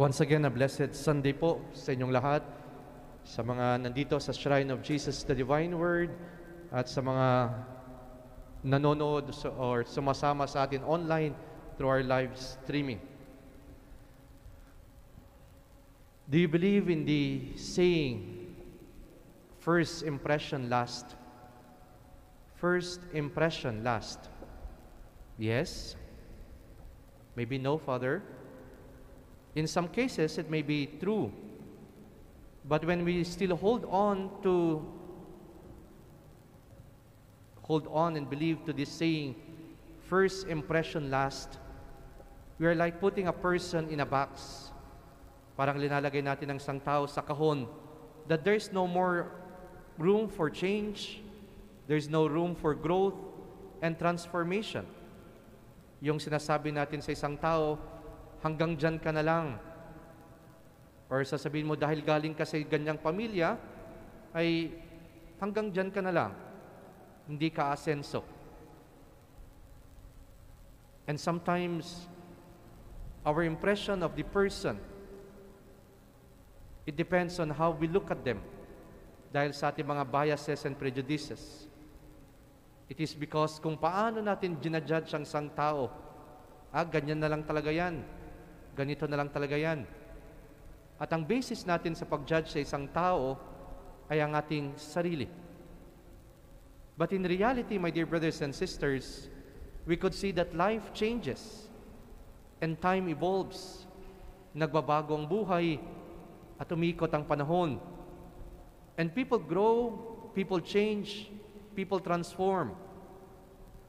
Once again, a blessed Sunday po sa inyong lahat, sa mga nandito sa Shrine of Jesus the Divine Word, at sa mga nanonood or sumasama sa atin online through our live streaming. Do you believe in the saying, first impression last? First impression last. Yes? Maybe no, Father. In some cases, it may be true. But when we still hold on to, hold on and believe to this saying, first impression last, we are like putting a person in a box. Parang linalagay natin ang isang tao sa kahon, that there's no more room for change, there's no room for growth and transformation. Yung sinasabi natin sa isang tao, hanggang dyan ka na lang. Or sasabihin mo, dahil galing ka sa ganyang pamilya, ay hanggang dyan ka na lang. Hindi ka asenso. And sometimes, our impression of the person, it depends on how we look at them. Dahil sa ating mga biases and prejudices. It is because kung paano natin ginajudge ang isang tao, ah, ganyan na lang talaga yan. Ganito na lang talaga yan. At ang basis natin sa pag-judge sa isang tao ay ang ating sarili. But in reality, my dear brothers and sisters, we could see that life changes and time evolves. Nagbabago ang buhay at umikot ang panahon. And people grow, people change, people transform.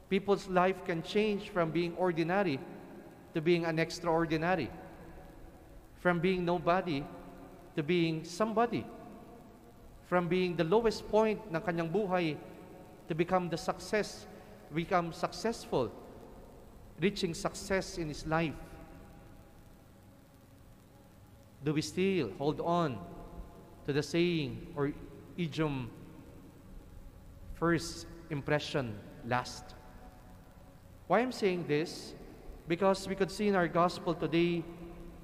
People's life can change from being ordinary to being an extraordinary. From being nobody to being somebody. From being the lowest point ng kanyang buhay to become the success, become successful, reaching success in his life. Do we still hold on to the saying or idiom, first impression last? Why I'm saying this? Because we could see in our gospel today,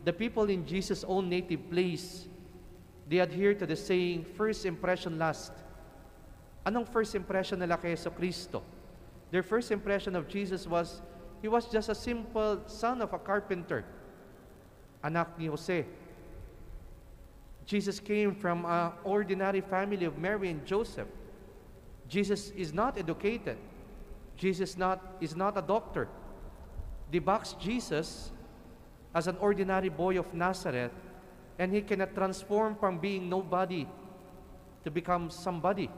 the people in Jesus' own native place, they adhere to the saying, first impression last. Anong first impression nila kay Yeso Kristo? Their first impression of Jesus was, He was just a simple son of a carpenter, anak ni Jose. Jesus came from an ordinary family of Mary and Joseph. Jesus is not educated. Jesus not, is not a doctor. Box Jesus as an ordinary boy of Nazareth, and he cannot transform from being nobody to become somebody,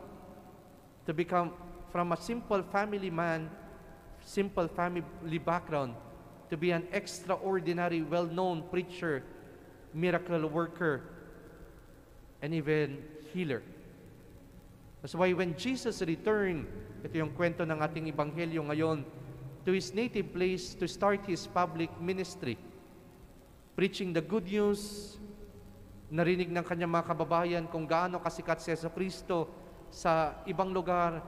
to become from a simple family man, simple family background, to be an extraordinary, well known preacher, miracle worker, and even healer. That's why when Jesus returned, ito yung kwento ng ating ebanghelyo ngayon, to his native place to start his public ministry, preaching the good news, narinig ng kanyang mga kababayan kung gaano kasikat si Yeso Kristo sa ibang lugar,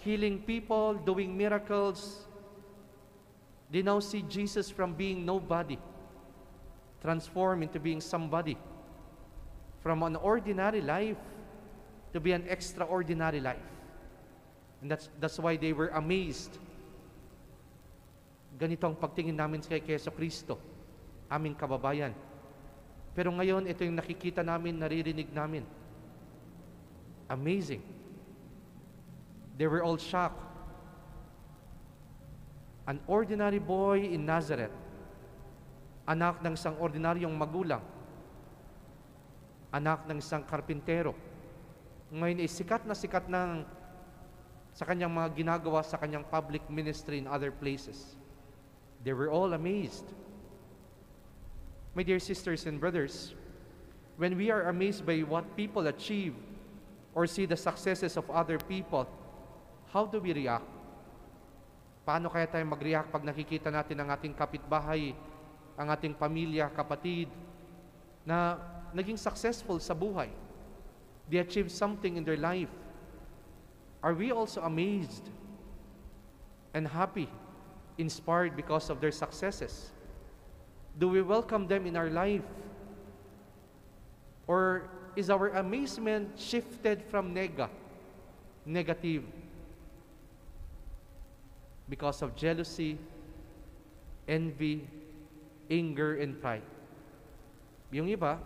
healing people, doing miracles. They now see Jesus from being nobody, transform into being somebody. From an ordinary life to be an extraordinary life. And that's, that's why they were amazed. Ganito ang pagtingin namin kay Keso Kristo, aming kababayan. Pero ngayon, ito yung nakikita namin, naririnig namin. Amazing. They were all shocked. An ordinary boy in Nazareth, anak ng isang ordinaryong magulang, anak ng isang karpintero, ngayon ay sikat na sikat ng sa kanyang mga ginagawa sa kanyang public ministry in other places. They were all amazed. My dear sisters and brothers, when we are amazed by what people achieve or see the successes of other people, how do we react? Paano kaya tayo mag-react pag nakikita natin ang ating kapitbahay, ang ating pamilya, kapatid, na naging successful sa buhay? They achieved something in their life. Are we also amazed and happy, inspired because of their successes? Do we welcome them in our life Or is our amazement shifted from nega, negative, because of jealousy, envy, anger, and pride? Yung iba,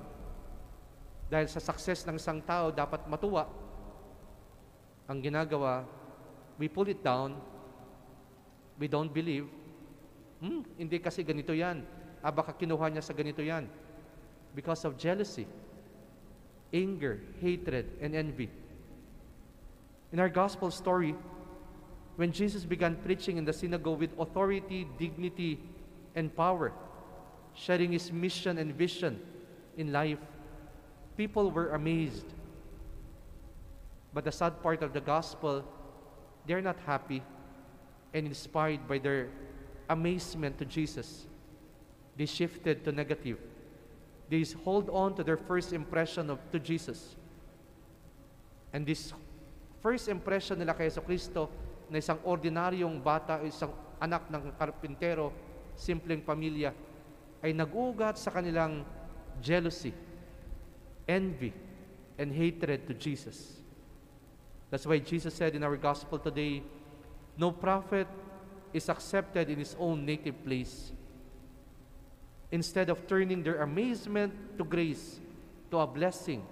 dahil sa success ng isang tao dapat matuwa, ang ginagawa, we pull it down, we don't believe, hmm, hindi kasi ganito yan. Ah, baka kinuha niya sa ganito yan. Because of jealousy, anger, hatred, and envy. In our gospel story, when Jesus began preaching in the synagogue with authority, dignity, and power, sharing his mission and vision in life, people were amazed. But the sad part of the gospel, they're not happy and inspired by their amazement to Jesus. They shifted to negative. They hold on to their first impression of to Jesus. And this first impression nila kay Yeso Kristo na isang ordinaryong bata, isang anak ng karpintero, simpleng pamilya, ay nag-ugat sa kanilang jealousy, envy, and hatred to Jesus. That's why Jesus said in our gospel today, no prophet is accepted in his own native place. Instead of turning their amazement to grace, to a blessing,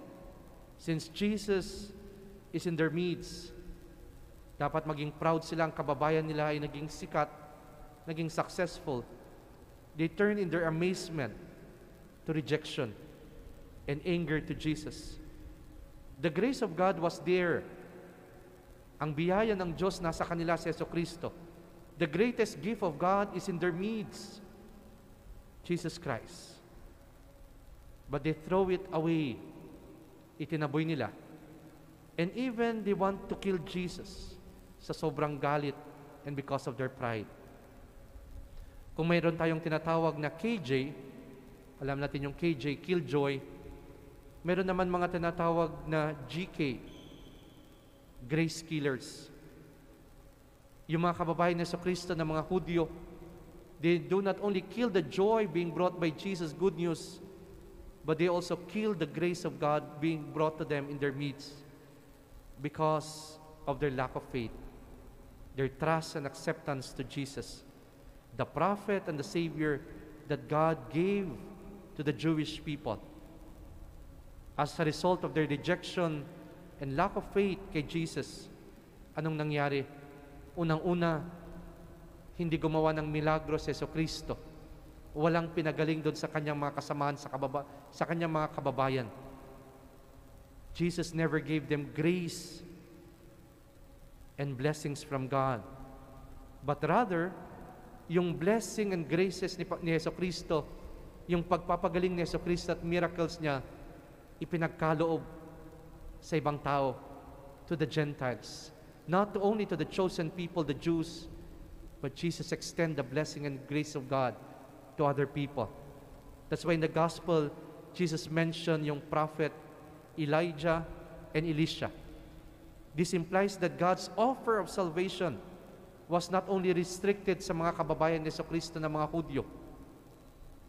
since Jesus is in their midst, dapat maging proud sila ang kababayan nila ay naging sikat, naging successful. They turn in their amazement to rejection and anger to Jesus. The grace of God was there. Ang biyaya ng Diyos nasa kanila si Yeso Kristo. The greatest gift of God is in their midst. Jesus Christ. But they throw it away. Itinaboy nila. And even they want to kill Jesus sa sobrang galit and because of their pride. Kung mayroon tayong tinatawag na KJ, alam natin yung KJ, Killjoy, meron naman mga tinatawag na GK, Grace Killers. Yung mga kababayan ni Kristo na mga Hudyo, they do not only kill the joy being brought by Jesus' good news, but they also kill the grace of God being brought to them in their midst because of their lack of faith, their trust and acceptance to Jesus, the prophet and the Savior that God gave to the Jewish people. As a result of their rejection and lack of faith kay Jesus, anong nangyari? Unang-una, hindi gumawa ng milagro si Yeso Kristo. Walang pinagaling doon sa kanyang mga kasamahan sa, kababa, sa kanyang mga kababayan. Jesus never gave them grace and blessings from God. But rather, yung blessing and graces ni, ni Yeso Kristo, yung pagpapagaling ni Yeso Kristo at miracles niya, ipinagkaloob sa ibang tao, to the Gentiles. Not only to the chosen people, the Jews, but Jesus extend the blessing and grace of God to other people. That's why in the gospel, Jesus mentioned yung prophet Elijah and Elisha. This implies that God's offer of salvation was not only restricted sa mga kababayan ni Kristo na mga Hudyo,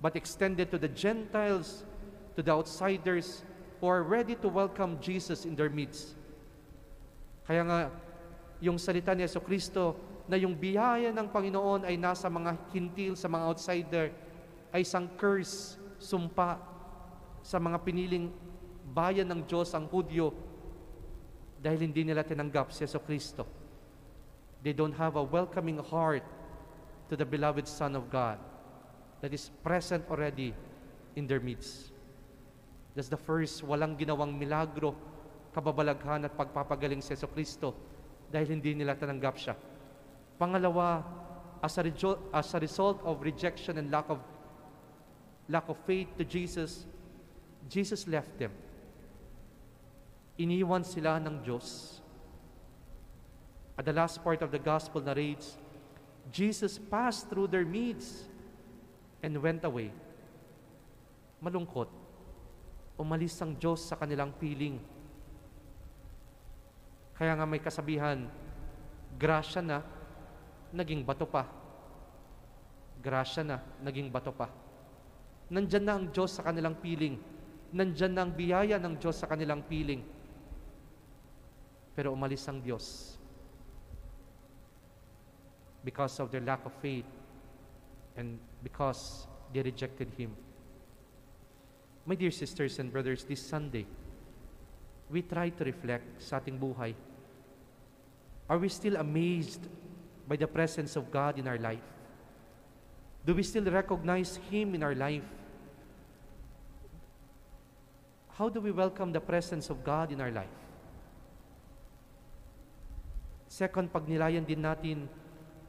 but extended to the Gentiles, to the outsiders who are ready to welcome Jesus in their midst. Kaya nga, yung salita ni Yeso Kristo na yung biyaya ng Panginoon ay nasa mga hintil, sa mga outsider, ay isang curse, sumpa sa mga piniling bayan ng Diyos, ang Hudyo, dahil hindi nila tinanggap si Yeso Kristo. They don't have a welcoming heart to the beloved Son of God that is present already in their midst. That's the first, walang ginawang milagro, kababalaghan at pagpapagaling Yeso Kristo dahil hindi nila tananggap siya. Pangalawa, as a, as a result of rejection and lack of lack of faith to Jesus, Jesus left them. Iniwan sila ng Diyos. At the last part of the gospel narrates, Jesus passed through their midst and went away. Malungkot umalis ang Diyos sa kanilang piling. Kaya nga may kasabihan, grasya na, naging bato pa. Grasya na, naging bato pa. Nandyan na ang Diyos sa kanilang piling. nandyan na ang biyaya ng Diyos sa kanilang piling. Pero umalis ang Diyos because of their lack of faith and because they rejected Him. My dear sisters and brothers, this Sunday, we try to reflect sa ating buhay. Are we still amazed by the presence of God in our life? Do we still recognize Him in our life? How do we welcome the presence of God in our life? Second, pagnilayan din natin,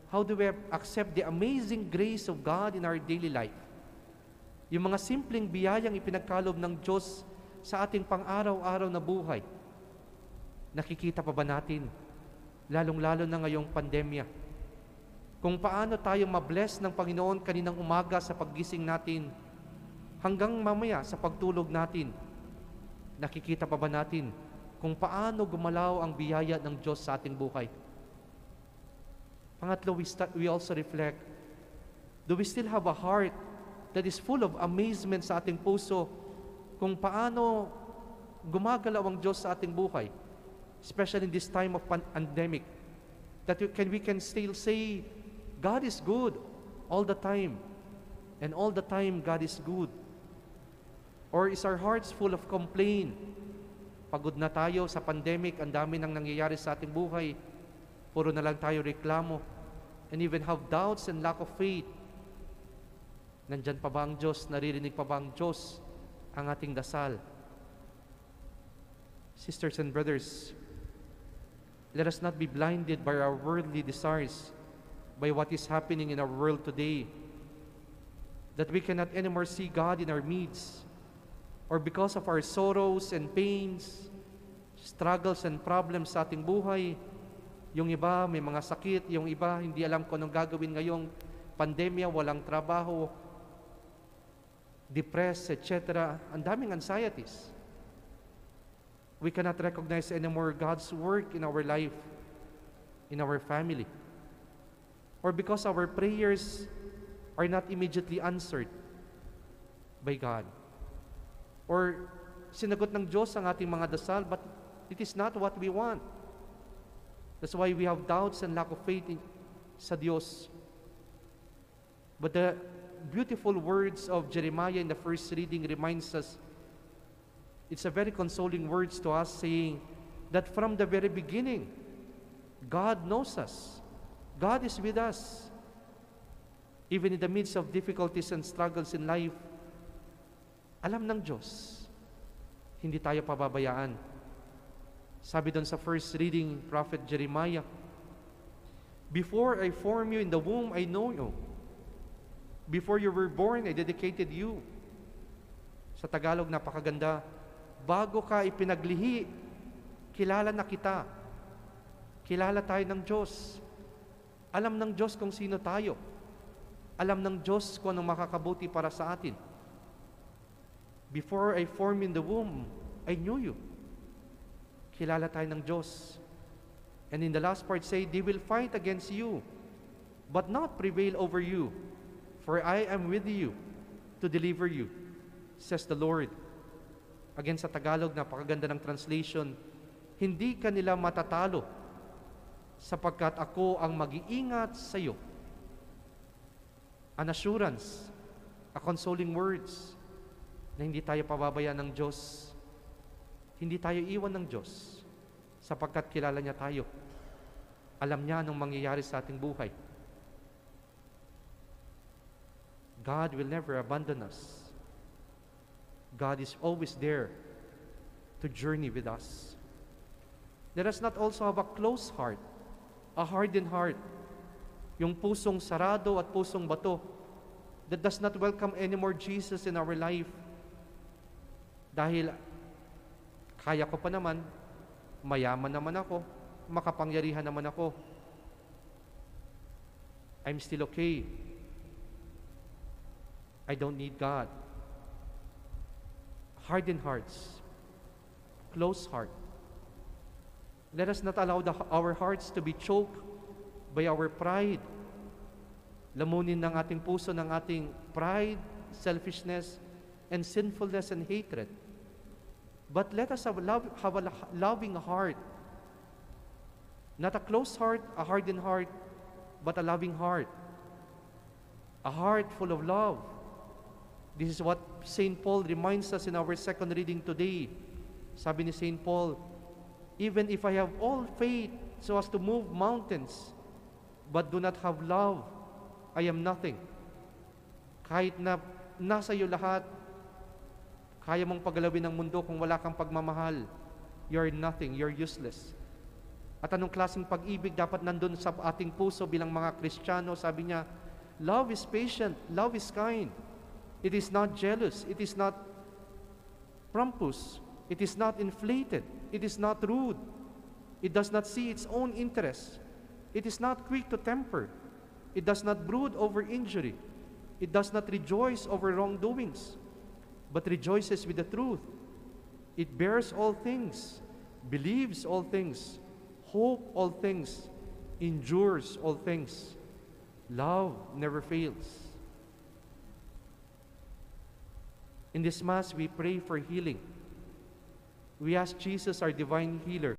how do we accept the amazing grace of God in our daily life? Yung mga simpleng biyayang ipinagkalob ng Diyos sa ating pang-araw-araw na buhay. Nakikita pa ba natin? Lalong-lalo na ngayong pandemya. Kung paano tayo mabless ng Panginoon kaninang umaga sa paggising natin hanggang mamaya sa pagtulog natin. Nakikita pa ba natin kung paano gumalaw ang biyaya ng Diyos sa ating buhay? Pangatlo, we, start, we also reflect, do we still have a heart that is full of amazement sa ating puso kung paano gumagalaw ang Diyos sa ating buhay, especially in this time of pandemic, that we can, we can still say, God is good all the time, and all the time God is good. Or is our hearts full of complaint? Pagod na tayo sa pandemic, ang dami nang nangyayari sa ating buhay, puro na lang tayo reklamo, and even have doubts and lack of faith Nandyan pa ba ang Diyos? Naririnig pa ba ang Diyos ang ating dasal? Sisters and brothers, let us not be blinded by our worldly desires, by what is happening in our world today, that we cannot anymore see God in our needs, or because of our sorrows and pains, struggles and problems sa ating buhay, yung iba may mga sakit, yung iba hindi alam kung anong gagawin ngayong pandemya, walang trabaho, depressed, etc. Ang daming anxieties. We cannot recognize anymore God's work in our life, in our family. Or because our prayers are not immediately answered by God. Or sinagot ng Diyos ang ating mga dasal, but it is not what we want. That's why we have doubts and lack of faith in, sa Diyos. But the beautiful words of Jeremiah in the first reading reminds us it's a very consoling words to us saying that from the very beginning God knows us. God is with us. Even in the midst of difficulties and struggles in life, alam ng Diyos, hindi tayo pababayaan. Sabi doon sa first reading, Prophet Jeremiah, Before I form you in the womb, I know you. Before you were born, I dedicated you. Sa Tagalog, napakaganda. Bago ka ipinaglihi, kilala na kita. Kilala tayo ng Diyos. Alam ng Diyos kung sino tayo. Alam ng Diyos kung anong makakabuti para sa atin. Before I formed in the womb, I knew you. Kilala tayo ng Diyos. And in the last part say, they will fight against you, but not prevail over you. For I am with you to deliver you, says the Lord. Again sa Tagalog, napakaganda ng translation, hindi ka nila matatalo sapagkat ako ang mag-iingat sa iyo. An assurance, a consoling words, na hindi tayo pababayaan ng Diyos. Hindi tayo iwan ng Diyos sapagkat kilala niya tayo. Alam niya anong mangyayari sa ating buhay. God will never abandon us. God is always there to journey with us. Let us not also have a close heart, a hardened heart, yung pusong sarado at pusong bato that does not welcome anymore Jesus in our life. Dahil kaya ko pa naman, mayaman naman ako, makapangyarihan naman ako. I'm still okay. I don't need God. Hardened hearts, close heart. Let us not allow the, our hearts to be choked by our pride. Lamunin ng ating puso ng ating pride, selfishness, and sinfulness and hatred. But let us have, love, have a lo- loving heart. Not a closed heart, a hardened heart, but a loving heart. A heart full of love. This is what St. Paul reminds us in our second reading today. Sabi ni St. Paul, Even if I have all faith so as to move mountains, but do not have love, I am nothing. Kahit na nasa iyo lahat, kaya mong pagalawin ng mundo kung wala kang pagmamahal, you're nothing, you're useless. At anong klaseng pag-ibig dapat nandun sa ating puso bilang mga Kristiyano? Sabi niya, love is patient, love is kind. It is not jealous, it is not pompous, it is not inflated, it is not rude, it does not see its own interests, it is not quick to temper, it does not brood over injury, it does not rejoice over wrongdoings, but rejoices with the truth. It bears all things, believes all things, hope all things, endures all things. Love never fails. In this Mass, we pray for healing. We ask Jesus, our divine healer,